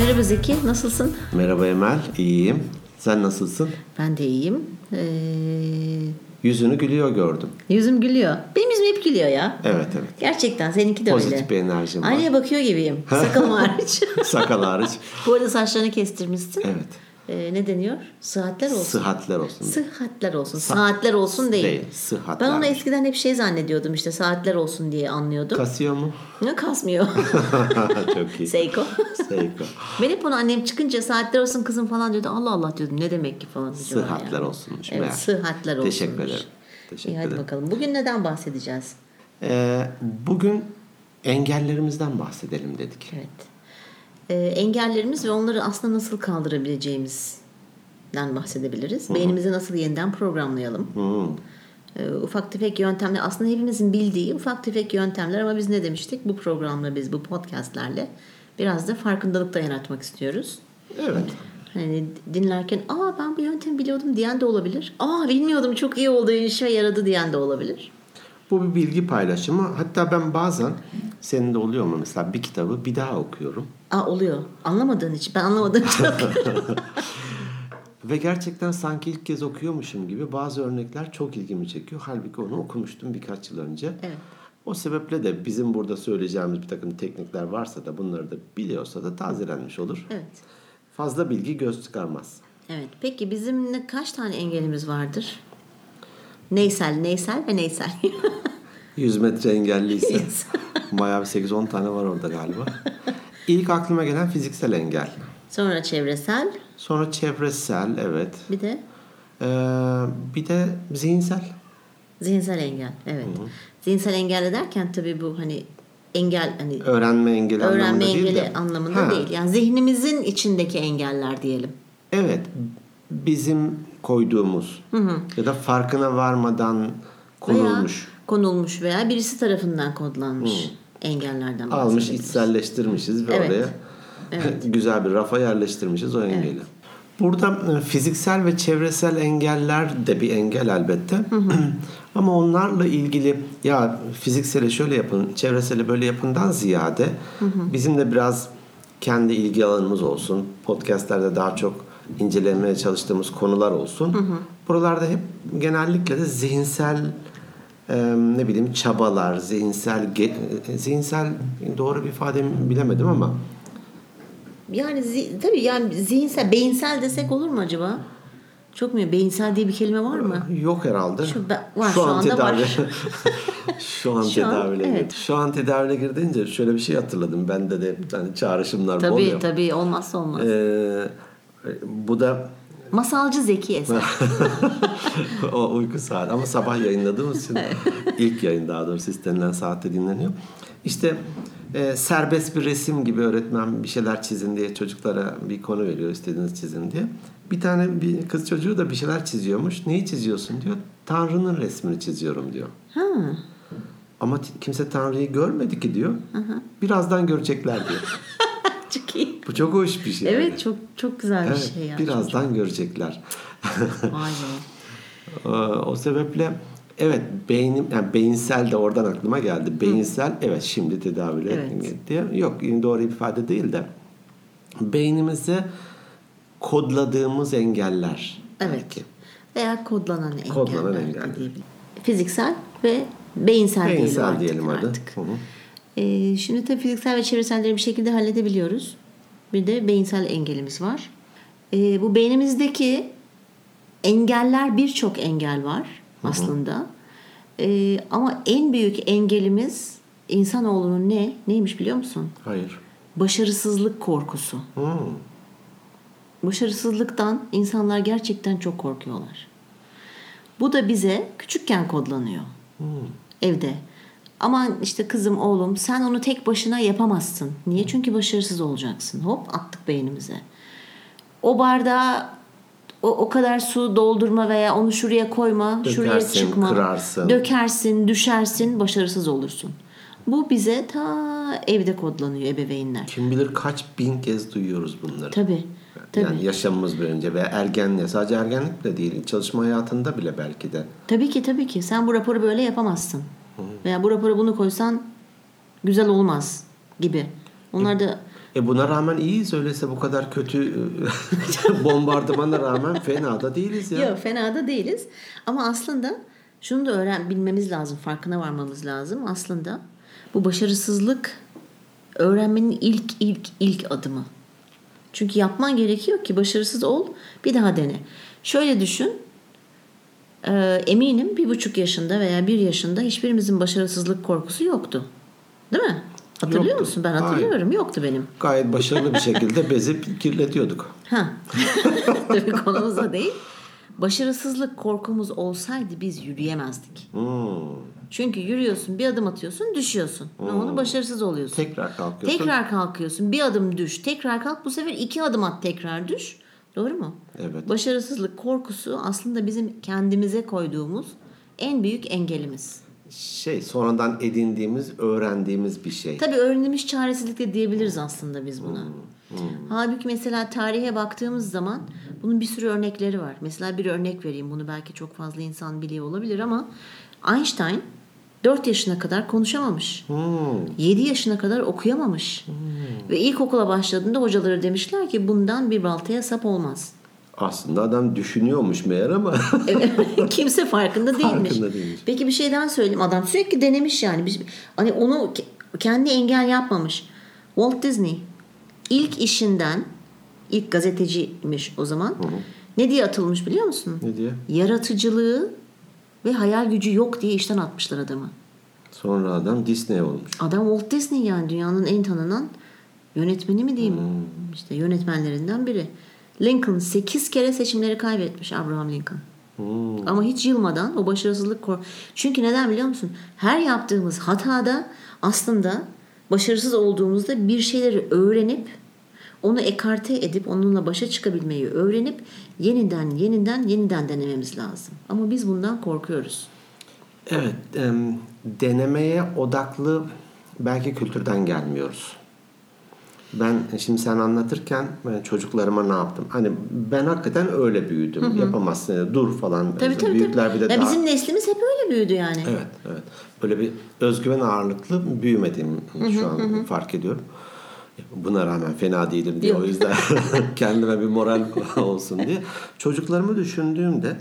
Merhaba Zeki, nasılsın? Merhaba Emel, iyiyim. Sen nasılsın? Ben de iyiyim. Ee, Yüzünü gülüyor gördüm. yüzüm gülüyor. Benim yüzüm hep gülüyor ya. Evet evet. Gerçekten seninki de Pozitif öyle. bir enerjim var. Aynaya bakıyor gibiyim. Sakalım hariç. Sakal hariç. Bu arada saçlarını kestirmişsin. Evet. Ee, ne deniyor? Sıhhatler olsun. Sıhhatler olsun. Sıhhatler olsun. Saatler olsun değil. Değil, sıhhatler. Ben onu eskiden hep şey zannediyordum işte saatler olsun diye anlıyordum. Kasıyor mu? Ne kasmıyor. Çok iyi. Seiko. Seiko. ben hep onu annem çıkınca saatler olsun kızım falan diyordu. Allah Allah diyordum ne demek ki falan. Sıhhatler yani. olsunmuş Evet meğer. sıhhatler olsun. Teşekkür ederim. Teşekkür İyi hadi bakalım. Bugün neden bahsedeceğiz? Ee, bugün engellerimizden bahsedelim dedik. Evet. Ee, engellerimiz ve onları aslında nasıl kaldırabileceğimizden bahsedebiliriz. Beynimizi nasıl yeniden programlayalım. Hmm. Ee, ufak tefek yöntemler aslında hepimizin bildiği ufak tefek yöntemler ama biz ne demiştik? Bu programla biz bu podcastlerle biraz da farkındalık da yaratmak istiyoruz. Evet. Hani dinlerken aa ben bu yöntemi biliyordum diyen de olabilir. Aa bilmiyordum çok iyi oldu işime yaradı diyen de olabilir. Bu bir bilgi paylaşımı. Hatta ben bazen senin de oluyor mu mesela bir kitabı bir daha okuyorum. Aa oluyor. Anlamadığın için. Ben anlamadığım için. Ve gerçekten sanki ilk kez okuyormuşum gibi bazı örnekler çok ilgimi çekiyor. Halbuki onu okumuştum birkaç yıl önce. Evet. O sebeple de bizim burada söyleyeceğimiz bir takım teknikler varsa da bunları da biliyorsa da tazelenmiş olur. Evet. Fazla bilgi göz çıkarmaz. Evet. Peki bizim kaç tane engelimiz vardır? Neysel, neysel ve neysel. 100 metre engelliyse bayağı bir 8-10 tane var orada galiba. İlk aklıma gelen fiziksel engel. Sonra çevresel. Sonra çevresel evet. Bir de Ee, bir de zihinsel. zihinsel engel. Evet. Zihinsel engel derken tabii bu hani engel hani Öğrenme engeli öğrenme anlamında değil engeli de. anlamında Ha, değil. Yani zihnimizin içindeki engeller diyelim. Evet. Bizim koyduğumuz ya da farkına varmadan konulmuş, Veya konulmuş veya birisi tarafından kodlanmış engellerden almış, içselleştirmişiz ve Evet. oraya güzel bir rafa yerleştirmişiz o engeli. Burada e, fiziksel ve çevresel engeller de bir engel elbette. Ama onlarla ilgili ya fiziksele şöyle yapın, çevresele böyle yapından ziyade bizim de biraz kendi ilgi alanımız olsun. Podcastlerde daha çok incelemeye çalıştığımız konular olsun. Buralarda hep genellikle de zihinsel e, ne bileyim çabalar, zihinsel ge- e, zihinsel doğru bir ifade bilemedim ama Yani zi- tabii yani zihinsel, beyinsel desek olur mu acaba? Çok mu? Beyinsel diye bir kelime var mı? Yok herhalde. Şu- ben- var, şu anda var. şu an Şu an, tedavüle evet. girdi. Şu an tedavüle girdiğince şöyle bir şey hatırladım. Bende de hani çağrışımlar Tabii oluyor. tabii olmazsa olmaz. Ee, bu da Masalcı Zeki Eser. o uyku saati ama sabah yayınladığımız için ilk yayın daha doğrusu istenilen saatte dinleniyor. İşte e, serbest bir resim gibi öğretmen bir şeyler çizin diye çocuklara bir konu veriyor istediğiniz çizin diye. Bir tane bir kız çocuğu da bir şeyler çiziyormuş. Neyi çiziyorsun diyor. Tanrı'nın resmini çiziyorum diyor. ha. Ama kimse Tanrı'yı görmedi ki diyor. Birazdan görecekler diyor. Çok. Bu çok hoş bir şey. Evet yani. çok çok güzel bir Evet, şey ya. birazdan görecekler. Vay be. Ee, o sebeple evet beynim yani beyinsel de oradan aklıma geldi. Beyinsel evet şimdi tedavüle Evet. diye yok doğru bir ifade değil de beynimize kodladığımız engeller. Evet. belki. Veya kodlanan engeller. Kodlanan engeller. diyebilirim. Fiziksel ve beyinsel, diyelim Beyinsel artık. diyelim hadi. artık. Hı hı. Ee, şimdi tabii fiziksel ve çevreselleri bir şekilde halledebiliyoruz. Bir de beyinsel engelimiz var. Ee, bu beynimizdeki engeller birçok engel var aslında. Ee, ama en büyük engelimiz insanoğlunun ne? Neymiş biliyor musun? Hayır. Başarısızlık korkusu. Hmm. Başarısızlıktan insanlar gerçekten çok korkuyorlar. Bu da bize küçükken kodlanıyor. Evde. Aman işte kızım oğlum sen onu tek başına yapamazsın. Niye? Çünkü başarısız olacaksın. Hop attık beynimize. O bardağı o, o kadar su doldurma veya onu şuraya koyma, şuraya Dökersin, çıkma. kırarsın. Dökersin, düşersin, başarısız olursun. Bu bize ta evde kodlanıyor ebeveynler. Kim bilir kaç bin kez duyuyoruz bunları. Tabii. Tabii. Yani yaşamımız boyunca veya ergenliğe sadece ergenlik de değil çalışma hayatında bile belki de. Tabii ki tabii ki. Sen bu raporu böyle yapamazsın. Veya bu rapora bunu koysan güzel olmaz gibi. Onlar da E buna rağmen iyiyiz öyleyse bu kadar kötü bombardımana rağmen fena da değiliz ya. Yok fena da değiliz. Ama aslında şunu da öğren bilmemiz lazım. Farkına varmamız lazım. Aslında bu başarısızlık öğrenmenin ilk ilk ilk adımı. Çünkü yapman gerekiyor ki başarısız ol bir daha dene. Şöyle düşün. E, eminim bir buçuk yaşında veya bir yaşında hiçbirimizin başarısızlık korkusu yoktu. Değil mi? Hatırlıyor Yoktu. musun? Ben Hayır. hatırlıyorum. Yoktu benim. Gayet başarılı bir şekilde bezip kirletiyorduk. Ha. Tabii konumuz o değil. Başarısızlık korkumuz olsaydı biz yürüyemezdik. Hmm. Çünkü yürüyorsun, bir adım atıyorsun, düşüyorsun. Ne oldu? Başarısız oluyorsun. Tekrar kalkıyorsun. Tekrar kalkıyorsun, bir adım düş, tekrar kalk. Bu sefer iki adım at, tekrar düş. Doğru mu? Evet. Başarısızlık korkusu aslında bizim kendimize koyduğumuz en büyük engelimiz. Şey sonradan edindiğimiz, öğrendiğimiz bir şey. Tabii öğrenilmiş çaresizlik de diyebiliriz aslında biz buna. Halbuki mesela tarihe baktığımız zaman bunun bir sürü örnekleri var. Mesela bir örnek vereyim. Bunu belki çok fazla insan biliyor olabilir ama Einstein 4 yaşına kadar konuşamamış. Hmm. 7 yaşına kadar okuyamamış. Ve ilkokula başladığında hocaları demişler ki bundan bir baltaya sap olmaz. Aslında adam düşünüyormuş meğer ama Kimse farkında değilmiş. Farkında değilmiş. Peki bir şey daha söyleyeyim. Adam sürekli denemiş yani. Biz, hani onu ke- kendi engel yapmamış. Walt Disney ilk işinden ilk gazeteciymiş o zaman. Ne diye atılmış biliyor musun? ne diye? Yaratıcılığı ve hayal gücü yok diye işten atmışlar adamı. Sonra adam Disney olmuş. Adam Walt Disney yani dünyanın en tanınan yönetmeni mi diyeyim? İşte yönetmenlerinden biri. Lincoln 8 kere seçimleri kaybetmiş Abraham Lincoln. Hmm. Ama hiç yılmadan o başarısızlık kor. Çünkü neden biliyor musun? Her yaptığımız hatada aslında başarısız olduğumuzda bir şeyleri öğrenip onu ekarte edip onunla başa çıkabilmeyi öğrenip yeniden yeniden yeniden denememiz lazım. Ama biz bundan korkuyoruz. Evet, em, denemeye odaklı belki kültürden gelmiyoruz. Ben şimdi sen anlatırken ben çocuklarıma ne yaptım? Hani ben hakikaten öyle büyüdüm. Yapamazsın, dur falan. Tabii tabii. Büyükler tabii. bir de ya daha... Bizim neslimiz hep öyle büyüdü yani. Evet, evet. Böyle bir özgüven ağırlıklı büyümediğimi şu an fark ediyorum. Buna rağmen fena değilim diye Yok. o yüzden kendime bir moral olsun diye. Çocuklarımı düşündüğümde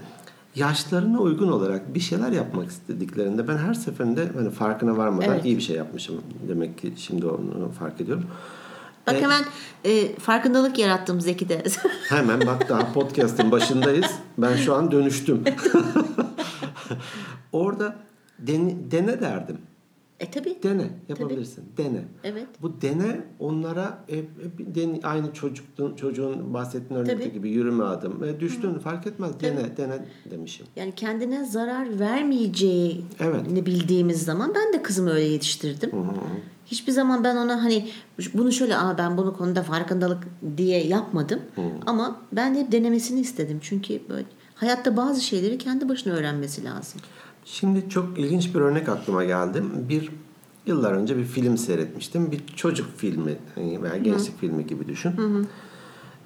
yaşlarına uygun olarak bir şeyler yapmak istediklerinde ben her seferinde hani farkına varmadan Evet. iyi bir şey yapmışım. Demek ki şimdi onu fark ediyorum. Bak hemen e, farkındalık yarattım Zeki'de. Hemen bak daha podcast'ın başındayız. Ben şu an dönüştüm. Orada dene, dene derdim. E tabi. Dene, yapabilirsin. Dene. Evet. Bu dene onlara e, e, dene- aynı çocuğun çocuğun bahsettiğin örnekte Tabii. gibi yürüme adım. E, düştün fark etmez. Dene, dene demişim. Yani kendine zarar vermeyeceğini Evet. bildiğimiz zaman ben de kızımı öyle yetiştirdim. Hiçbir zaman ben ona hani bunu şöyle Aa, ben bunu konuda farkındalık diye yapmadım. Ama ben de hep denemesini istedim. Çünkü böyle hayatta bazı şeyleri kendi başına öğrenmesi lazım. Şimdi çok ilginç bir örnek aklıma geldi. Bir yıllar önce bir film seyretmiştim. Bir çocuk filmi hani veya gençlik filmi gibi düşün.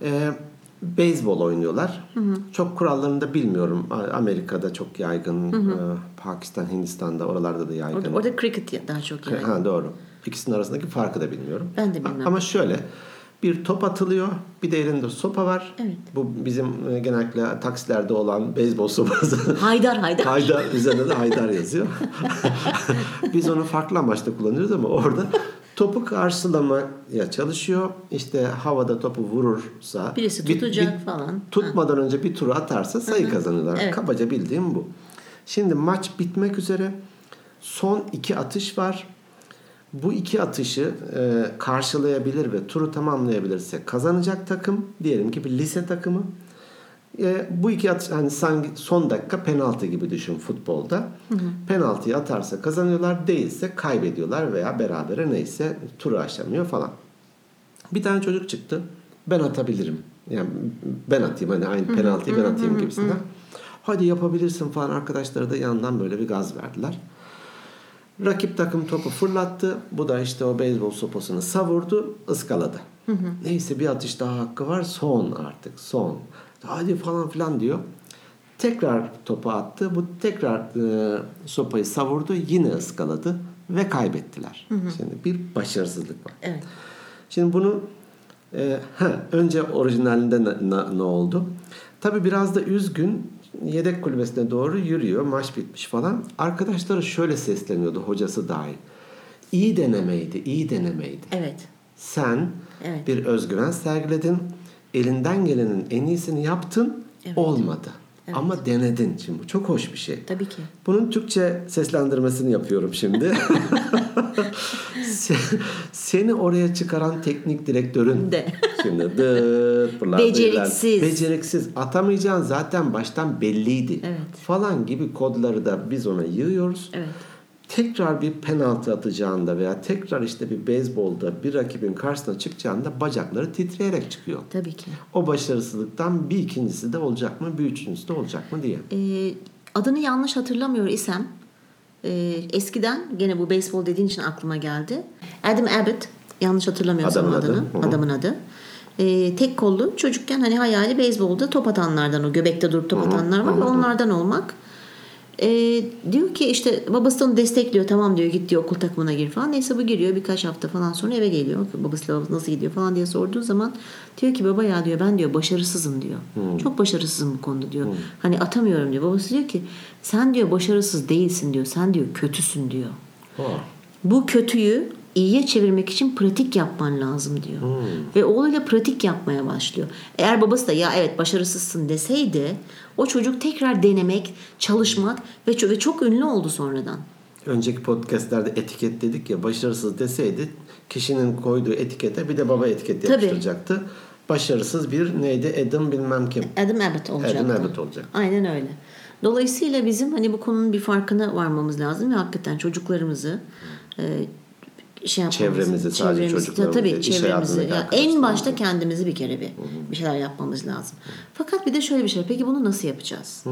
Ee, beyzbol oynuyorlar. Çok kurallarını da bilmiyorum. Amerika'da çok yaygın. Ee, Pakistan, Hindistan'da oralarda da yaygın. Orada, orada cricket daha çok yani. Ha, doğru. İkisinin arasındaki farkı da bilmiyorum. Ben de bilmem. Ama şöyle bir top atılıyor. Bir de elinde sopa var. Evet. Bu bizim e, genellikle taksilerde olan beyzbol sopası. Haydar haydar. Haydar üzerinde de Haydar yazıyor. Biz onu farklı amaçla kullanıyoruz ama orada topu karşılamaya çalışıyor. İşte havada topu vurursa Birisi bir- tutacak bir- falan. Tutmadan önce bir turu atarsa sayı kazanıyorlar. Evet. Kabaca bildiğim bu. Şimdi maç bitmek üzere. Son iki atış var. Bu iki atışı e, karşılayabilir ve turu tamamlayabilirse kazanacak takım. Diyelim ki bir lise takımı. E, bu iki atış hani sanki son dakika penaltı gibi düşün futbolda. Penaltıyı atarsa kazanıyorlar, değilse kaybediyorlar veya berabere neyse turu aşamıyor falan. Bir tane çocuk çıktı. Ben atabilirim. Yani ben atayım hani aynı penaltıyı ben atayım gibisinden. Hadi yapabilirsin falan arkadaşları da yandan böyle bir gaz verdiler. Rakip takım topu fırlattı. Bu da işte o beyzbol sopasını savurdu, ıskaladı. Neyse bir atış daha hakkı var. Son artık son. Hadi falan filan diyor. Tekrar topu attı. Bu tekrar e, sopayı savurdu. Yine ıskaladı ve kaybettiler. Şimdi bir başarısızlık var. Evet. Şimdi bunu e, ha, önce orijinalinde ne, ne, ne oldu? Tabi biraz da üzgün yedek kulübesine doğru yürüyor. Maç bitmiş falan. Arkadaşları şöyle sesleniyordu hocası dahil. İyi denemeydi, iyi denemeydi. Evet. Sen Evet. bir özgüven sergiledin. Elinden gelenin en iyisini yaptın. Evet. Olmadı. Ama denedin. Şimdi bu çok hoş bir şey. Tabii ki. Bunun Türkçe seslendirmesini yapıyorum şimdi. Se- Seni oraya çıkaran teknik direktörün De. şimdi dıt Beceriksiz. beceriksiz atamayacağın zaten baştan belliydi Evet. falan gibi kodları da biz ona yığıyoruz. Evet. Tekrar bir penaltı atacağında veya tekrar işte bir beyzbolda bir rakibin karşısına çıkacağında bacakları titreyerek çıkıyor. Tabii ki. O başarısızlıktan bir ikincisi de olacak mı, bir üçüncüsü de olacak mı diye. Ee, adını yanlış hatırlamıyor isem e, eskiden gene bu beyzbol dediğin için aklıma geldi. Adam Abbott yanlış hatırlamıyorsam Adamın adı. adını. Hı. Adamın adı. Ee, tek kollu çocukken hani hayali beyzbolda top atanlardan o göbekte durup top atanlar var ve onlardan olmak. Ee, diyor ki işte babası da onu destekliyor tamam diyor git diyor okul takımına gir falan. Neyse bu giriyor birkaç hafta falan sonra eve geliyor. Babasıyla babası nasıl gidiyor falan diye sorduğu zaman diyor ki baba ya diyor ben diyor başarısızım diyor. Çok başarısızım bu konuda diyor. Hani atamıyorum diyor. Babası diyor ki sen diyor başarısız değilsin diyor. Sen diyor kötüsün diyor. Ha. Bu kötüyü iyiye çevirmek için pratik yapman lazım diyor. Ve oğluyla pratik yapmaya başlıyor. Eğer babası da ya evet başarısızsın deseydi o çocuk tekrar denemek, çalışmak ve ço- ve çok ünlü oldu sonradan. Önceki podcastlerde etiket dedik ya başarısız deseydi kişinin koyduğu etikete bir de baba etiketi Tabii. yapıştıracaktı. Başarısız bir neydi Adam bilmem kim. Adam Abbott olacaktı. Adam Abbott olacak. Aynen öyle. Dolayısıyla bizim hani bu konunun bir farkına varmamız lazım ve hakikaten çocuklarımızı e, şey yapmamız, Çevremizi, sadece çocuklarımızı tabii iş çevremizi. ya en başta kendimizi bir kere bir bir şeyler yapmamız lazım. Fakat bir de şöyle bir şey. Peki bunu nasıl yapacağız?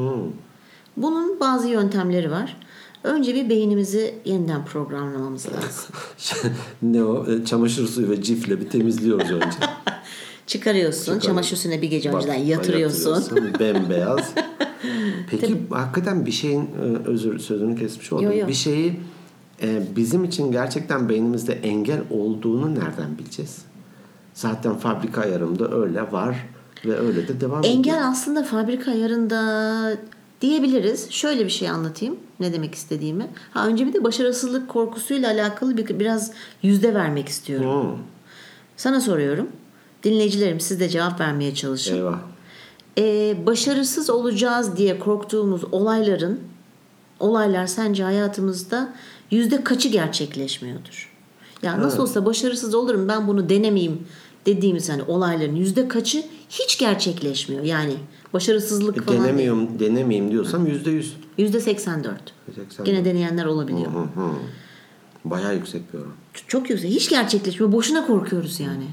Bunun bazı yöntemleri var. Önce bir beynimizi yeniden programlamamız lazım. ne o? E, Çamaşır suyu ve cifle bir temizliyoruz önce. Çıkarıyorsun, çamaşır suyuna bir gece önceden yatırıyorsun. yatırıyorsun, Bembeyaz. Peki hakikaten bir şeyin e, özür sözünü kesmiş oldum. Yo, yo. Bir şeyi e, bizim için gerçekten beynimizde engel olduğunu nereden bileceğiz? Zaten fabrika ayarımda öyle var ve öyle de devam ediyor. Engel aslında fabrika ayarında diyebiliriz. Şöyle bir şey anlatayım. Ne demek istediğimi. Ha önce bir de başarısızlık korkusuyla alakalı bir biraz yüzde vermek istiyorum. Hmm, Sana soruyorum. Dinleyicilerim siz de cevap vermeye çalışın. eyvah. Ee, başarısız olacağız diye korktuğumuz olayların olaylar sence hayatımızda yüzde kaçı gerçekleşmiyordur? Ya nasıl olsa başarısız olurum ben bunu denemeyeyim dediğimiz hani olayların yüzde kaçı hiç gerçekleşmiyor. Yani başarısızlık falan değil. Denemeyeyim, diyorsam yüzde yüz. Yüzde 84. 84. Gene deneyenler olabiliyor. Hı hı. Bayağı yüksek bir oran. Çok yüksek. Hiç gerçekleşmiyor. Boşuna korkuyoruz yani.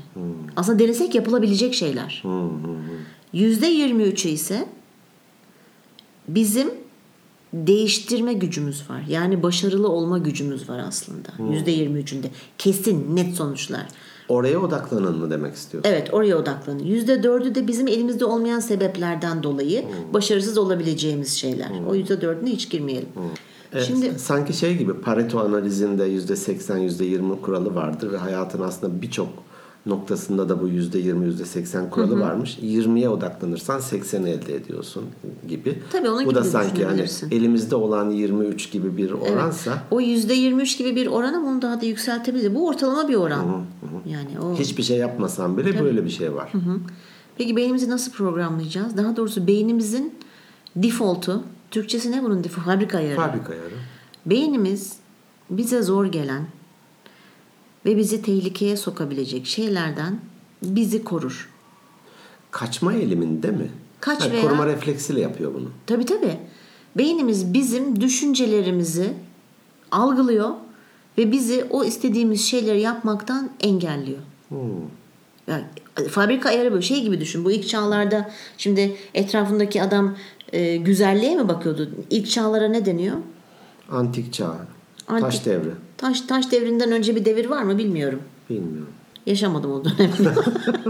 Aslında denesek yapılabilecek şeyler. Yüzde 23'ü ise bizim değiştirme gücümüz var. Yani başarılı olma gücümüz var aslında. Yüzde 23'ünde. Kesin, net sonuçlar. Oraya odaklanın mı demek istiyorsun? Evet oraya odaklanın. Yüzde dördü de bizim elimizde olmayan sebeplerden dolayı başarısız olabileceğimiz şeyler. O yüzde dördüne hiç girmeyelim. Evet, Şimdi sanki şey gibi Pareto analizinde yüzde seksen yüzde yirmi kuralı vardır ve hayatın aslında birçok noktasında da bu yüzde yirmi yüzde seksen kuralı varmış. 20'ye odaklanırsan 80'i elde ediyorsun gibi. Tabii onun bu da gibi de sanki yani elimizde olan 23 gibi bir oransa o yüzde 23 gibi bir oran ama onu daha da yükseltebiliriz. Bu ortalama bir oran. Yani o hiçbir şey yapmasan bile böyle bir şey var. Peki beynimizi nasıl programlayacağız? Daha doğrusu beynimizin default'u, Türkçesi ne bunun default? Fabrika ayarı. Fabrika ayarı. Beynimiz bize zor gelen ve bizi tehlikeye sokabilecek şeylerden bizi korur. Kaçma eğiliminde mi? Kaç Ha, veya- Koruma refleksiyle yapıyor bunu. Tabii tabii. Beynimiz bizim düşüncelerimizi algılıyor ve bizi o istediğimiz şeyleri yapmaktan engelliyor. Yani fabrika ayarı böyle şey gibi düşün. Bu ilk çağlarda şimdi etrafındaki adam e, güzelliğe mi bakıyordu? İlk çağlara ne deniyor? Antik çağ. Antik- Taş devri. Taş taş devrinden önce bir devir var mı bilmiyorum. Bilmiyorum. Yaşamadım o dönemde.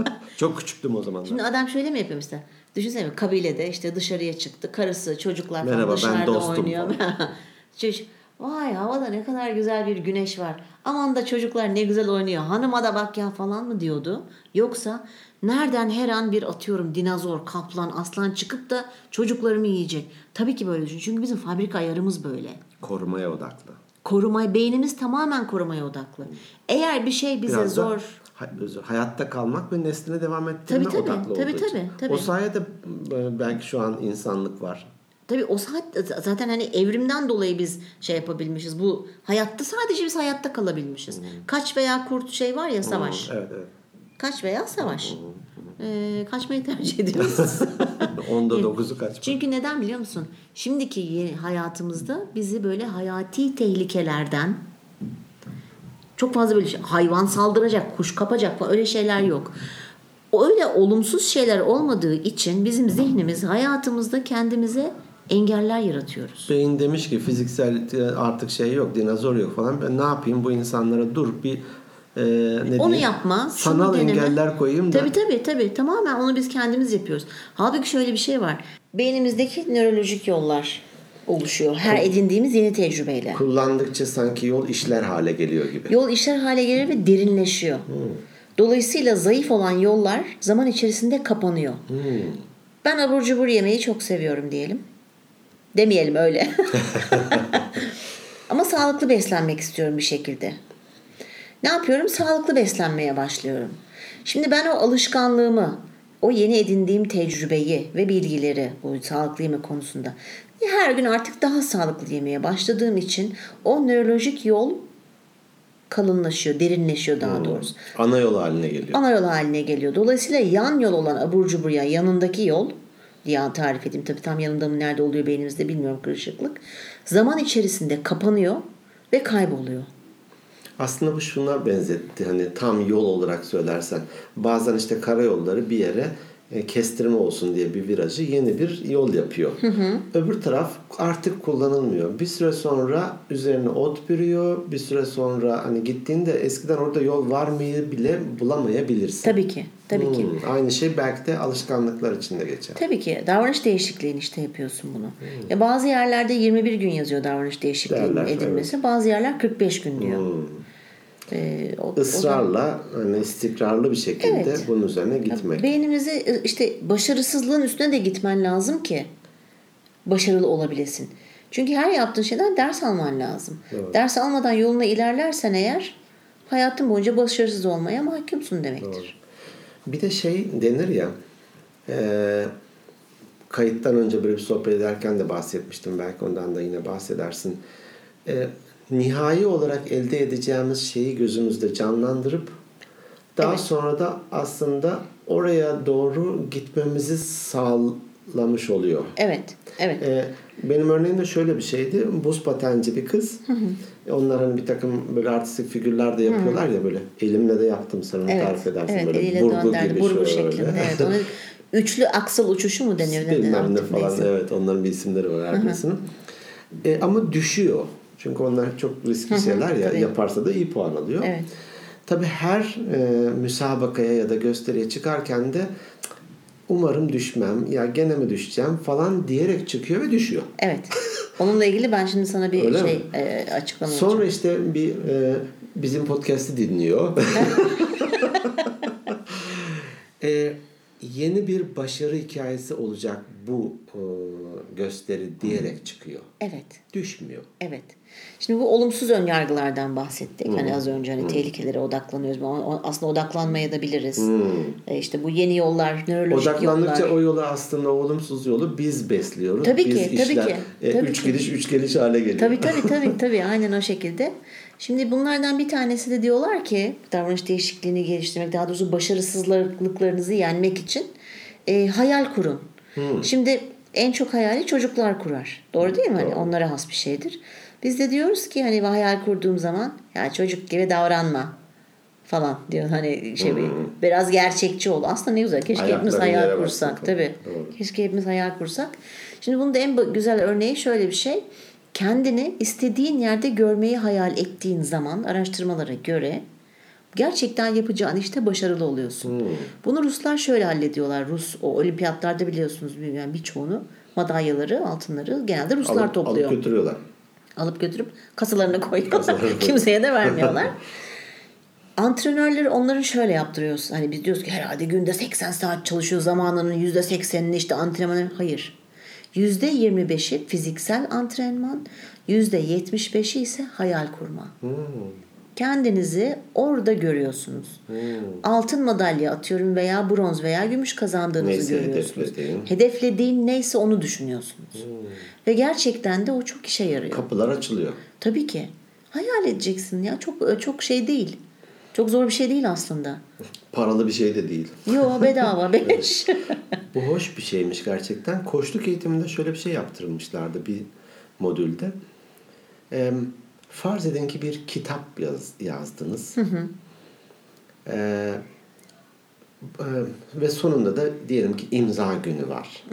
Çok küçüktüm o zamanlar. Şimdi adam şöyle mi yapıyor mesela? Düşünsene kabilede işte dışarıya çıktı. Karısı, çocuklar falan Merhaba, ben dışarıda dostum oynuyor. Çocuk- Vay havada ne kadar güzel bir güneş var. Aman da çocuklar ne güzel oynuyor. Hanıma da bak ya falan mı diyordu? Yoksa nereden her an bir atıyorum dinozor, kaplan, aslan çıkıp da çocuklarımı yiyecek. Tabii ki böyle düşün. Çünkü bizim fabrika ayarımız böyle. Korumaya odaklı. Korumaya, beynimiz tamamen korumaya odaklı. Eğer bir şey bize Biraz da zor, hay- hayatta kalmak ve neslini devam ettirme Tabii, tabii. odaklı Tabii, olduğu tabii, için. tabii. O sayede e, belki şu an insanlık var. Tabii o saat zaten hani evrimden dolayı biz şey yapabilmişiz. Bu hayatta sadece biz hayatta kalabilmişiz. Kaç veya kurt şey var ya savaş. Evet evet. Kaç veya savaş. Ee, kaçmayı tercih ediyoruz. Onda dokuzu kaç. Çünkü neden biliyor musun? Şimdiki yeni hayatımızda bizi böyle hayati tehlikelerden çok fazla böyle şey, hayvan saldıracak, kuş kapacak falan öyle şeyler yok. Öyle olumsuz şeyler olmadığı için bizim zihnimiz hayatımızda kendimize engeller yaratıyoruz. Beyin demiş ki fiziksel e, artık şey yok, dinozor yok falan. Ben ne yapayım bu insanlara dur bir e, ne Onu diyeyim? yapma. Sanal deneme. engeller koyayım da. Tabii tabii tabii. Tamamen onu biz kendimiz yapıyoruz. Halbuki şöyle bir şey var. Beynimizdeki nörolojik yollar oluşuyor. Her edindiğimiz yeni tecrübeyle. Kullandıkça sanki yol işler hale geliyor gibi. Yol işler hale gelir ve derinleşiyor. Dolayısıyla zayıf olan yollar zaman içerisinde kapanıyor. Ben abur cubur yemeyi çok seviyorum diyelim. Demeyelim öyle. Ama sağlıklı beslenmek istiyorum bir şekilde. Ne yapıyorum? Sağlıklı beslenmeye başlıyorum. Şimdi ben o alışkanlığımı, o yeni edindiğim tecrübeyi ve bilgileri bu sağlıklı yeme konusunda her gün artık daha sağlıklı yemeye başladığım için o nörolojik yol kalınlaşıyor, derinleşiyor daha doğrusu. Ana yol haline geliyor. Ana yol haline geliyor. Dolayısıyla yan yol olan abur cubur ya yanındaki yol diye tarif edeyim. Tabii tam yanında mı nerede oluyor beynimizde bilmiyorum karışıklık. Zaman içerisinde kapanıyor ve kayboluyor. Aslında bu şuna benzetti. Hani tam yol olarak söylersen. Bazen işte karayolları bir yere e, kestirme olsun diye bir virajı yeni bir yol yapıyor. Öbür taraf artık kullanılmıyor. Bir süre sonra üzerine ot bürüyor. Bir süre sonra hani gittiğinde eskiden orada yol var mıyı bile bulamayabilirsin. Tabii ki. Tabii ki. Hmm, Aynı şey belki de alışkanlıklar için de geçer. Tabii ki. Davranış değişikliğini işte yapıyorsun bunu. Ya bazı yerlerde 21 gün yazıyor davranış değişikliğinin Derler, edilmesi. Bazı yerler 45 gün diyor. Hmm. Ee, o- o zaman- Israrla hani istikrarlı bir şekilde Evet. bunun üzerine gitmek. Beynimizi e, işte başarısızlığın üstüne de gitmen lazım ki başarılı olabilesin. Çünkü her yaptığın şeyden ders alman lazım. Ders almadan yoluna ilerlersen eğer hayatın boyunca başarısız olmaya mahkumsun demektir. Bir de şey denir ya e, kayıttan önce böyle bir sohbet ederken de bahsetmiştim. Belki ondan da yine bahsedersin. E, nihai olarak elde edeceğimiz şeyi gözümüzde canlandırıp daha sonra da aslında oraya doğru gitmemizi sağlamış oluyor. Evet, evet. Ee, benim örneğim de şöyle bir şeydi. Buz patenci bir kız. Onların bir takım böyle artistik figürler de yapıyorlar ya böyle. Elimle de yaptım sen onu Evet, tarif edersin. evet böyle eliyle burgu gibi Burgu şöyle. şeklinde. Evet, onun üçlü aksıl uçuşu mu deniyor? Bilmem ne falan. neyse. Evet onların bir isimleri var her birisinin. E, ama düşüyor. Çünkü onlar çok riskli şeyler ya. tabii. Yaparsa da iyi puan alıyor. Evet. Tabii her e, müsabakaya ya da gösteriye çıkarken de "Cık, umarım düşmem ya gene mi düşeceğim falan diyerek çıkıyor ve düşüyor. Evet. Onunla ilgili ben şimdi sana bir Öyle şey mi? e, açıklama yapacağım. Sonra işte bir e, bizim podcast'i dinliyor. E, yeni bir başarı hikayesi olacak bu e, gösteri diyerek çıkıyor. Evet. Düşmüyor. Evet. Şimdi bu olumsuz önyargılardan bahsettik. Hani az önce hani tehlikelere odaklanıyoruz. Aslında odaklanmaya da biliriz. E işte bu yeni yollar, nörolojik Odaklandıkça yollar. o yola aslında olumsuz yolu biz besliyoruz. Tabii biz ki, tabii işler, ki, e, tabii üç ki. gidiş üç geliş hale geliyor. Tabii tabii tabii tabii aynen o şekilde. Şimdi bunlardan bir tanesi de diyorlar ki davranış değişikliğini geliştirmek daha doğrusu başarısızlıklarınızı yenmek için e, hayal kurun. Şimdi en çok hayali çocuklar kurar. Doğru değil mi? Hani onlara has bir şeydir. Biz de diyoruz ki hani hayal kurduğum zaman ya çocuk gibi davranma falan diyor hani şey bir- biraz gerçekçi ol. Aslında ne güzel. Keşke hepimiz hayal kursak. Tabii. Doğru. Keşke hepimiz hayal kursak. Şimdi bunun da en güzel örneği şöyle bir şey. Kendini istediğin yerde görmeyi hayal ettiğin zaman araştırmalara göre gerçekten yapacağın işte başarılı oluyorsun. Bunu Ruslar şöyle hallediyorlar. Rus o olimpiyatlarda biliyorsunuz yani birçoğunu madalyaları, altınları genelde Ruslar alıp, topluyor. alıp götürüyorlar. Alıp götürüp kasalarına koyuyorlar. Kasalarına. Kimseye de vermiyorlar. Antrenörleri onların şöyle yaptırıyoruz. Hani biz diyoruz ki herhalde günde 80 saat çalışıyor zamanının %80'ini işte antrenmanı. Hayır. %25'i fiziksel antrenman, %75'i ise hayal kurma. Kendinizi orada görüyorsunuz. Altın madalya atıyorum veya bronz veya gümüş kazandığınızı Neyse görüyorsunuz. hedeflediğin. Hedeflediğin neyse onu düşünüyorsunuz. Ve gerçekten de o çok işe yarıyor. Kapılar açılıyor. Tabii ki. Hayal edeceksin ya. Çok çok şey değil. Çok zor bir şey değil aslında. Paralı bir şey de değil. Yo bedava beleş. Bu hoş bir şeymiş gerçekten. Koçluk eğitiminde şöyle bir şey yaptırılmışlardı bir modülde. Ee, farz edin ki bir kitap yaz, yazdınız. Ee, e, ve sonunda da diyelim ki imza günü var.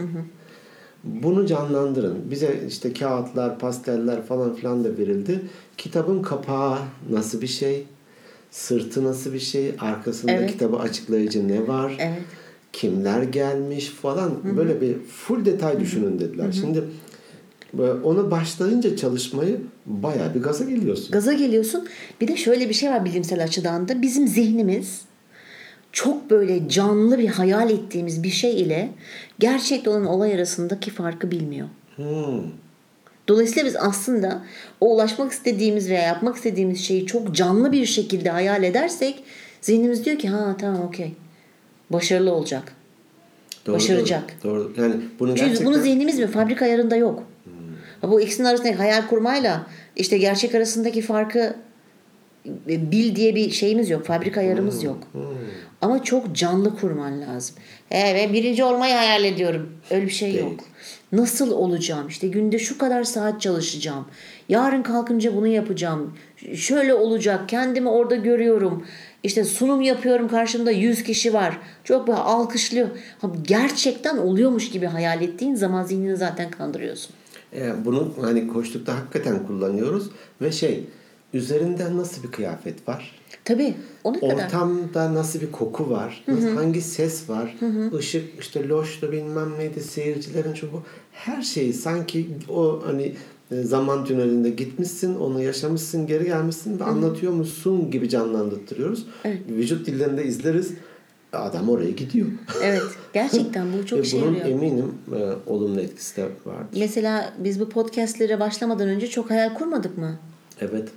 Bunu canlandırın. Bize işte kağıtlar, pasteller falan filan da verildi. Kitabın kapağı nasıl bir şey? Sırtı nasıl bir şey? Arkasında Evet. kitabı açıklayıcı ne var? Evet. kimler gelmiş falan böyle bir full detay düşünün dediler. Şimdi böyle ona başlayınca çalışmayı bayağı bir gaza geliyorsun. Gaza geliyorsun. Bir de şöyle bir şey var bilimsel açıdan da. Bizim zihnimiz çok böyle canlı bir hayal ettiğimiz bir şey ile gerçekte olan olay arasındaki farkı bilmiyor. Hmm. Dolayısıyla biz aslında o ulaşmak istediğimiz veya yapmak istediğimiz şeyi çok canlı bir şekilde hayal edersek zihnimiz diyor ki ha tamam okey. Başarılı olacak. Doğru, Başaracak. Doğru, doğru. Yani bunu Çünkü gerçekten bunu zihnimiz mi? Fabrika ayarında yok. Ha, Bu ikisinin arasındaki hayal kurmayla işte gerçek arasındaki farkı e, bil diye bir şeyimiz yok. Fabrika ayarımız yok. Ama çok canlı kurman lazım. Evet birinci olmayı hayal ediyorum. Öyle bir şey Değil. yok. Nasıl olacağım? İşte günde şu kadar saat çalışacağım. Yarın kalkınca bunu yapacağım. Şöyle olacak. Kendimi orada görüyorum. İşte sunum yapıyorum. Karşımda 100 kişi var. Çok böyle alkışlıyor. Gerçekten oluyormuş gibi hayal ettiğin zaman zihnini zaten kandırıyorsun. e, bunu hani koçlukta hakikaten kullanıyoruz ve şey üzerinde nasıl bir kıyafet var? Tabii. O ne kadar? Ortamda nasıl bir koku var? Nasıl, hangi ses var? Işık işte loştu bilmem neydi seyircilerin bu. Her şeyi sanki o hani e, zaman tünelinde gitmişsin, onu yaşamışsın, geri gelmişsin ve anlatıyormuşsun gibi canlandırtıyoruz. Vücut dillerinde izleriz. Adam oraya gidiyor. Evet. Gerçekten bu çok işe bunun yarıyor. eminim e, olumlu etkisi de vardır. Mesela biz bu podcastlere başlamadan önce çok hayal kurmadık mı? Evet.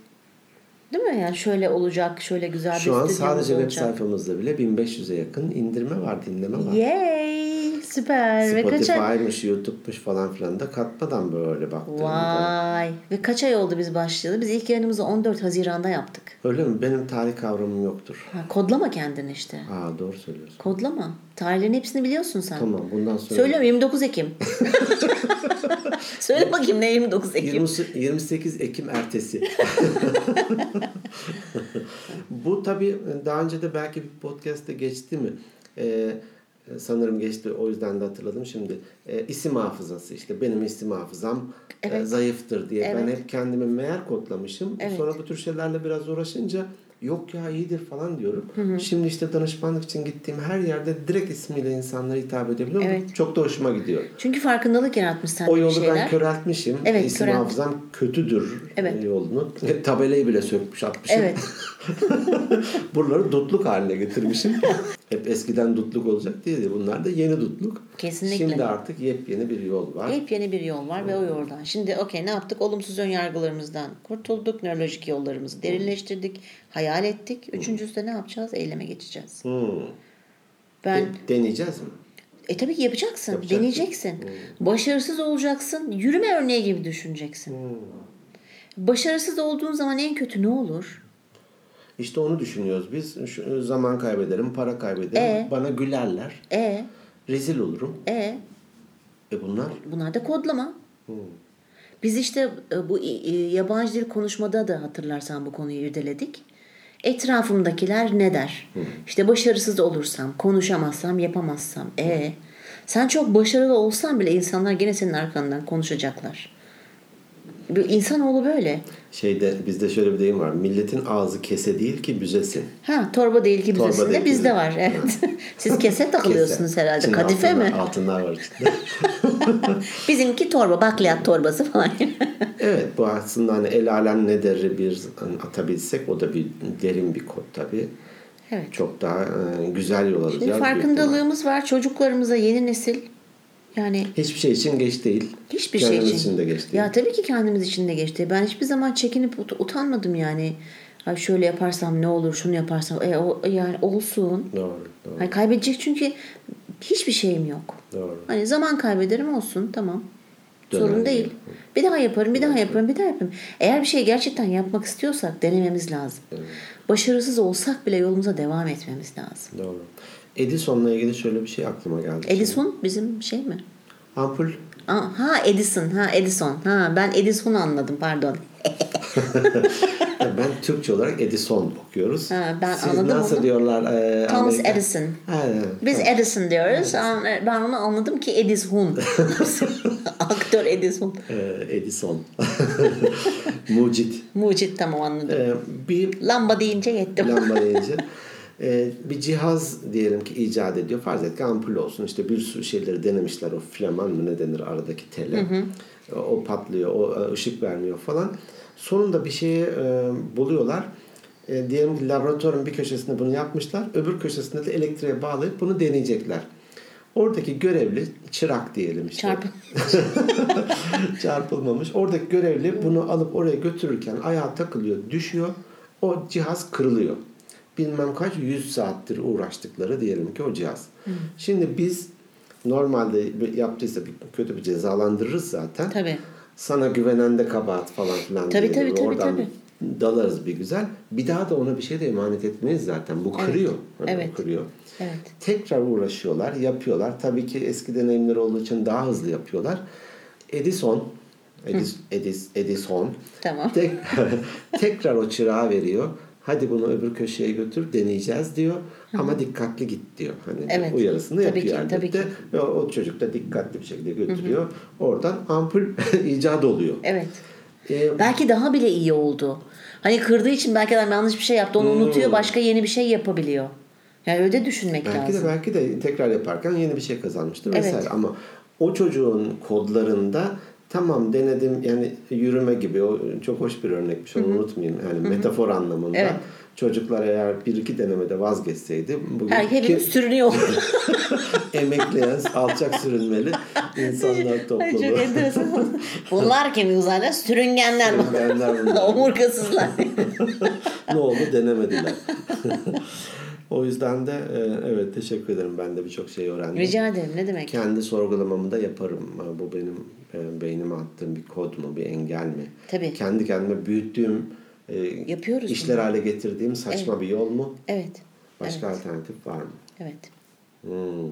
Değil mi? Yani şöyle olacak, şöyle güzel bir Şu an sadece web olacak. sayfamızda bile 1500'e yakın indirme var, dinleme var. Yay! Süper. Spotify'mış, YouTube'muş falan filan da katmadan böyle baktığımda. Vay. Ve kaç ay oldu biz başlayalı? Biz ilk yayınımızı 14 Haziran'da yaptık. Öyle mi? Benim tarih kavramım yoktur. Ha, kodlama kendini işte. Aa doğru söylüyorsun. Kodlama. Tarihlerin hepsini biliyorsun sen. Tamam bundan sonra Söylüyorum 29 Ekim. Söyle bakayım ne 29 Ekim? 20 28 Ekim ertesi. Bu tabii daha önce de belki bir podcast'te geçti mi? Ee, sanırım geçti o yüzden de hatırladım şimdi. Ee, isim hafızası işte benim isim hafızam e, Evet. zayıftır diye ben Evet. hep kendimi meğer kodlamışım. Evet. Sonra bu tür şeylerle biraz uğraşınca yok ya iyidir falan diyorum. Şimdi işte danışmanlık için gittiğim her yerde direkt ismiyle insanlara hitap edebiliyorum. Evet. Çok da hoşuma gidiyor. Çünkü farkındalık yaratmış sende O yolu şeyler. ben köreltmişim. Evet, İsim körelt- hafızam kötüdür Evet. yolunu. Tabelayı bile sökmüş atmışım. Evet. Buraları dutluk haline getirmişim. Hep eskiden dutluk olacak diye Bunlar da yeni dutluk. Kesinlikle. Şimdi artık yepyeni bir yol var. Yepyeni bir yol var ve o yoldan. Şimdi okey ne yaptık? Olumsuz ön yargılarımızdan kurtulduk. Nörolojik yollarımızı derinleştirdik. Hayal ettik. Üçüncüsü de ne yapacağız? Eyleme geçeceğiz. Hmm. Ben De- deneyeceğiz mi? e tabii ki yapacaksın. Yapacaksın. Deneyeceksin. Başarısız olacaksın. Yürüme örneği gibi düşüneceksin. Hmm. Başarısız olduğun zaman en kötü ne olur? İşte onu düşünüyoruz biz. Şu, zaman kaybederim, para kaybederim. E? Bana gülerler. E Rezil olurum. e E bunlar? bunlar da kodlama. Hmm. Biz işte e, bu e, yabancı dil konuşmada da hatırlarsan bu konuyu irdeledik. Etrafımdakiler ne der? İşte başarısız olursam, konuşamazsam, yapamazsam. E sen çok başarılı olsan bile insanlar gene senin arkandan konuşacaklar. İnsanoğlu böyle. Şeyde bizde şöyle bir deyim var. Milletin ağzı kese değil ki büzesin. Ha torba değil ki Torba ki bizde var. Evet. Siz kese takılıyorsunuz Kese. herhalde. İçinde Kadife altınlar- mi? Altınlar var içinde. Bizimki torba, bakliyat torbası falan. evet bu aslında hani el alem ne derri bir hani atabilsek o da bir derin bir kod tabii. evet. Çok daha e, güzel yol alacağız. Şimdi farkındalığımız var. Çocuklarımıza yeni nesil yani Hiçbir şey için geç değil. hiçbir Kendimiz şey için. için de geç değil. Ya tabii ki kendimiz için de geçti. Ben hiçbir zaman çekinip ut- utanmadım yani. Ay şöyle yaparsam ne olur, şunu yaparsam e, o, yani olsun. Doğru, doğru, Hani kaybedecek çünkü hiçbir şeyim yok. doğru. Hani zaman kaybederim olsun tamam. Döner Sorun değil. Bir daha yaparım, bir daha yaparım, bir daha yaparım. Eğer bir şey gerçekten yapmak istiyorsak denememiz lazım. Başarısız olsak bile yolumuza devam etmemiz lazım. Doğru. Edison'la ilgili şöyle bir şey aklıma geldi. Edison bizim şey mi? Ampul Aa, ha Edison, ha Edison. Ha ben Edison anladım pardon. ben Türkçe olarak Edison okuyoruz. Ha, ben Siz anladım nasıl onu. diyorlar? E, Thomas Amerika- Edison. Aynen. Biz Edison diyoruz. An- Ben onu anladım ki Edison. Aktör Edison. E, Edison. Mucit. Mucit tamam anladım. E, bir Lamba deyince yettim. lamba deyince e, bir cihaz diyelim ki icat ediyor. Farz et ki ampul olsun. İşte bir sürü şeyleri denemişler. O flaman mı ne denir aradaki tele. O, o patlıyor. O e, ışık vermiyor falan. Sonunda bir şeyi e, buluyorlar. E, diyelim ki laboratuvarın bir köşesinde bunu yapmışlar. Öbür köşesinde de elektriğe bağlayıp bunu deneyecekler. Oradaki görevli çırak diyelim işte. Çarpı. Çarpılmamış. Oradaki görevli bunu alıp oraya götürürken ayağa takılıyor, düşüyor. O cihaz kırılıyor. Bilmem kaç yüz saattir uğraştıkları diyelim ki o cihaz. Şimdi biz normalde yaptıysa bir kötü bir cezalandırırız zaten. Tabii. Sana güvenen de kabahat falan filan Tabii, diye tabii, tabii, oradan tabii. dalarız bir güzel. Bir daha da ona bir şey de emanet etmeyiz zaten. Bu kırıyor. Hani Evet. kırıyor. Evet. Tekrar uğraşıyorlar, yapıyorlar. Tabii ki eski deneyimleri olduğu için daha hızlı yapıyorlar. Edison, Edis, Edis, Edison Tamam. tek, tekrar o çırağı veriyor. Hadi bunu öbür köşeye götür deneyeceğiz diyor. Ama dikkatli git diyor. Hani Evet. uyarısını Tabii yapıyor ki, tabii ki. Ve o, o çocuk da dikkatli bir şekilde götürüyor. Oradan ampul icat oluyor. Evet. Ee, Belki daha bile iyi oldu. Hani kırdığı için belki adam yanlış bir şey yaptı. Onu unutuyor. Başka yeni bir şey yapabiliyor. Yani öyle düşünmek Belki lazım. de belki de tekrar yaparken yeni bir şey kazanmıştır Evet. vesaire. Ama o çocuğun kodlarında tamam denedim yani yürüme gibi o çok hoş bir örnekmiş onu unutmayayım. Yani metafor anlamında. Evet. Çocuklar eğer bir iki denemede vazgeçseydi bugün Her hepimiz ki- sürünüyor. emekleyen alçak sürünmeli insanlar topluluğu. çok enteresan. Bunlar kim uzayda? Sürüngenler. Sürüngenler bunlar. Omurgasızlar. ne oldu denemediler. o yüzden de e, evet teşekkür ederim ben de birçok şey öğrendim. Rica ederim. Ne demek? Kendi sorgulamamı da yaparım. Bu benim beynime attığım bir kod mu, bir engel mi? Tabii. Kendi kendime büyüttüğüm, e, Yapıyoruz işler bunu. hale getirdiğim saçma bir yol mu? Evet. Başka alternatif var mı? Evet. Hmm.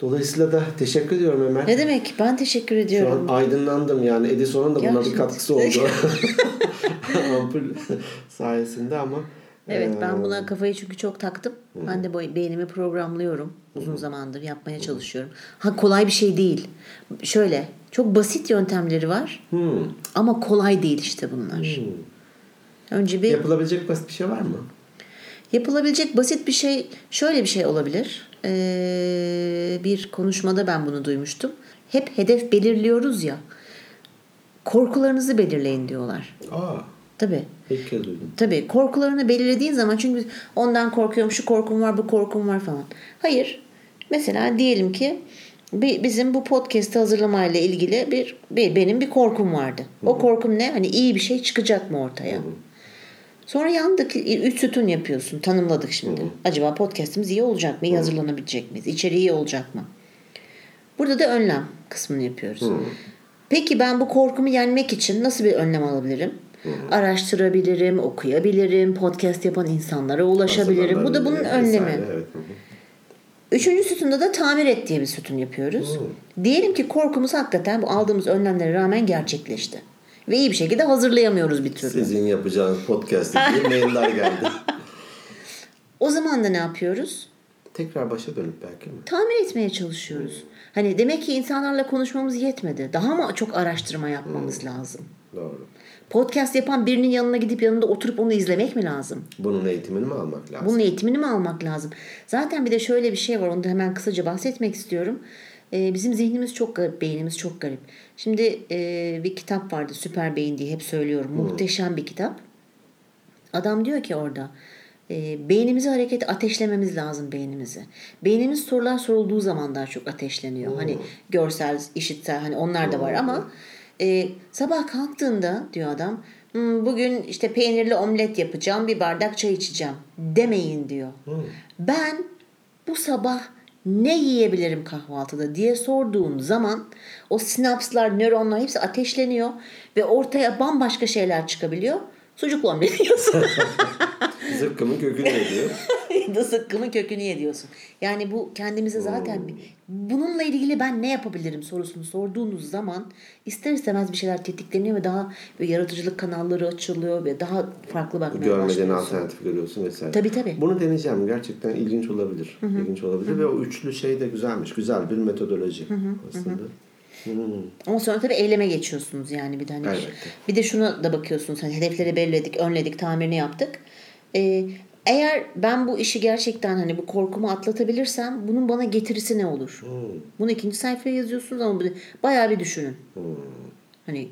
Dolayısıyla da teşekkür ediyorum Ömer. Ne demek? Ben teşekkür Şu ediyorum. an aydınlandım yani Edison'un da buna bir katkısı oldu. Ampul sayesinde ama Evet e, ben buna kafayı çünkü çok taktım. Ben de beynimi programlıyorum. Uzun zamandır yapmaya çalışıyorum. Ha kolay bir şey değil. Şöyle çok basit yöntemleri var. hmm, Ama kolay değil işte bunlar. Önce bir yapılabilecek basit bir şey var mı? yapılabilecek basit bir şey şöyle bir şey olabilir. Ee, bir konuşmada ben bunu duymuştum. Hep hedef belirliyoruz ya. Korkularınızı belirleyin diyorlar. Aa, Tabii. ilk kez duydum. Tabii korkularını belirlediğin zaman çünkü ondan korkuyorum, şu korkum var, bu korkum var falan. Hayır. Mesela diyelim ki bizim bu podcast'ı hazırlamayla ilgili bir, bir benim bir korkum vardı. O korkum ne? Hani iyi bir şey çıkacak mı ortaya? Sonra yandık üç sütun yapıyorsun. Tanımladık şimdi. Acaba podcast'imiz iyi olacak mı? İyi hazırlanabilecek miyiz? İçeriği iyi olacak mı? Burada da önlem kısmını yapıyoruz. Peki ben bu korkumu yenmek için nasıl bir önlem alabilirim? Araştırabilirim, okuyabilirim, podcast yapan insanlara ulaşabilirim. Bu da bunun Hazırlanabilir önlemi. vesaire, Evet. Üçüncü sütunda da tamir et diye bir sütun yapıyoruz. Diyelim ki korkumuz hakikaten bu aldığımız önlemlere rağmen gerçekleşti. Ve iyi bir şekilde hazırlayamıyoruz bir türlü. Sizin yapacağınız podcast diye mailler geldi. O zaman da ne yapıyoruz? Tekrar başa dönüp belki mi? Tamir etmeye çalışıyoruz. Hani demek ki insanlarla konuşmamız yetmedi. Daha mı çok araştırma yapmamız lazım? Doğru. Podcast yapan birinin yanına gidip yanında oturup onu izlemek mi lazım? Bunun eğitimini mi almak lazım? Bunun eğitimini mi almak lazım? Zaten bir de şöyle bir şey var. Onu da hemen kısaca bahsetmek istiyorum. Ee, bizim zihnimiz çok garip, beynimiz çok garip. Şimdi e, bir kitap vardı Süper Beyin diye hep söylüyorum. Muhteşem bir kitap. Adam diyor ki orada e, beynimizi hareket ateşlememiz lazım beynimizi. Beynimiz sorular sorulduğu zaman daha çok ateşleniyor. Hani görsel, işitsel hani onlar da var ama e, sabah kalktığında diyor adam "Hmm, bugün işte peynirli omlet yapacağım bir bardak çay içeceğim demeyin diyor. Ben bu sabah ne yiyebilirim kahvaltıda diye sorduğum zaman o sinapslar, nöronlar hepsi ateşleniyor ve ortaya bambaşka şeyler çıkabiliyor. Sucuklu omlet yiyorsun. Zıkkımın kökünü ediyor. Da sıkkımın kökünü yediyorsun. Yani bu kendimize zaten bununla ilgili ben ne yapabilirim sorusunu sorduğunuz zaman ister istemez bir şeyler tetikleniyor ve daha böyle yaratıcılık kanalları açılıyor ve daha farklı bakmaya Görmediğin başlıyorsun. alternatif görüyorsun vesaire. Tabii, tabii. Bunu deneyeceğim. Gerçekten ilginç olabilir. İlginç olabilir ve o üçlü şey de güzelmiş. Güzel bir metodoloji aslında. Hmm. Ama sonra tabii eyleme geçiyorsunuz yani bir de hani Elbette. bir de şuna da bakıyorsunuz hani hedefleri belirledik, önledik, tamirini yaptık. Ee, eğer ben bu işi gerçekten hani bu korkumu atlatabilirsem bunun bana getirisi ne olur? Bunu ikinci sayfaya yazıyorsunuz ama bayağı bir düşünün. Hani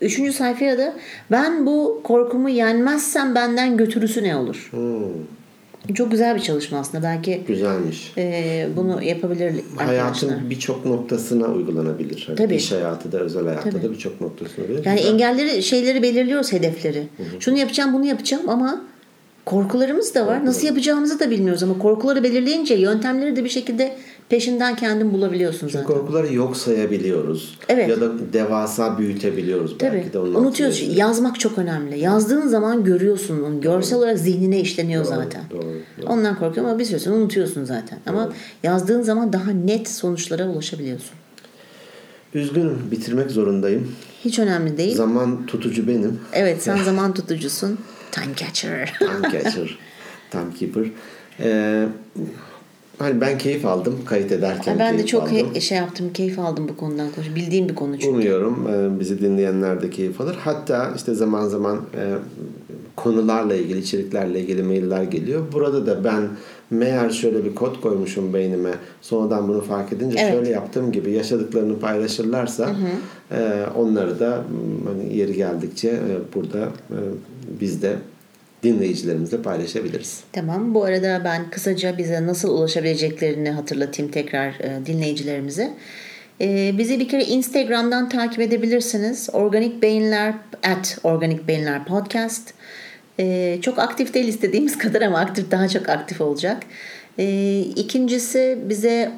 üçüncü sayfaya da ben bu korkumu yenmezsem benden götürüsü ne olur? Hmm. Çok güzel bir çalışma aslında. Belki Güzelmiş. e, bunu yapabilir. Hayatın birçok noktasına uygulanabilir. Hani Tabii. İş hayatı da özel hayatta da birçok noktasına. Yani Güzel. engelleri, şeyleri belirliyoruz hedefleri. Şunu yapacağım, bunu yapacağım ama korkularımız da var. Nasıl yapacağımızı da bilmiyoruz ama korkuları belirleyince yöntemleri de bir şekilde peşinden kendin bulabiliyorsun zaten. Korkuları yok sayabiliyoruz. Evet. Ya da devasa büyütebiliyoruz. Tabii. Belki de onun Unutuyoruz. altında Yazmak çok önemli. Yazdığın zaman görüyorsun onu. Görsel olarak zihnine işleniyor zaten. doğru, doğru. Ondan korkuyorum ama bir süre sonra unutuyorsun zaten. Ama yazdığın zaman daha net sonuçlara ulaşabiliyorsun. Üzgünüm bitirmek zorundayım. Hiç önemli değil. Zaman tutucu benim. Evet sen zaman tutucusun. Time catcher. Time catcher, timekeeper. Ee, hani ben keyif aldım kayıt ederken ben de çok aldım. şey yaptım, keyif aldım bu konudan. Bildiğim bir konu çünkü. Umuyorum e, bizi dinleyenler de keyif alır. Hatta işte zaman zaman e, konularla ilgili, içeriklerle ilgili mailler geliyor. Burada da ben meğer şöyle bir kod koymuşum beynime. Sonradan bunu fark edince Evet. şöyle yaptığım gibi yaşadıklarını paylaşırlarsa e, onları da hani yeri geldikçe e, burada e, biz de dinleyicilerimizle paylaşabiliriz. Tamam. Bu arada ben kısaca bize nasıl ulaşabileceklerini hatırlatayım tekrar e, dinleyicilerimize. E, bizi bir kere Instagram'dan takip edebilirsiniz. Organik Beyinler at Organik Beyinler Podcast. E, çok aktif değil istediğimiz kadar ama aktif daha çok aktif olacak. E, ikincisi bize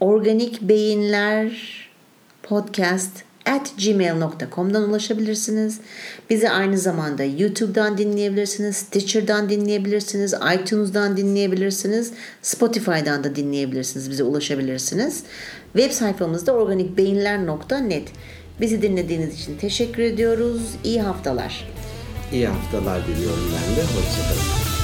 organik beyinler podcast at gmail.com'dan ulaşabilirsiniz. Bizi aynı zamanda YouTube'dan dinleyebilirsiniz, Stitcher'dan dinleyebilirsiniz, iTunes'dan dinleyebilirsiniz, Spotify'dan da dinleyebilirsiniz, bize ulaşabilirsiniz. Web sayfamızda organikbeyinler.net. Bizi dinlediğiniz için teşekkür ediyoruz. İyi haftalar. İyi haftalar diliyorum ben de. Hoşçakalın.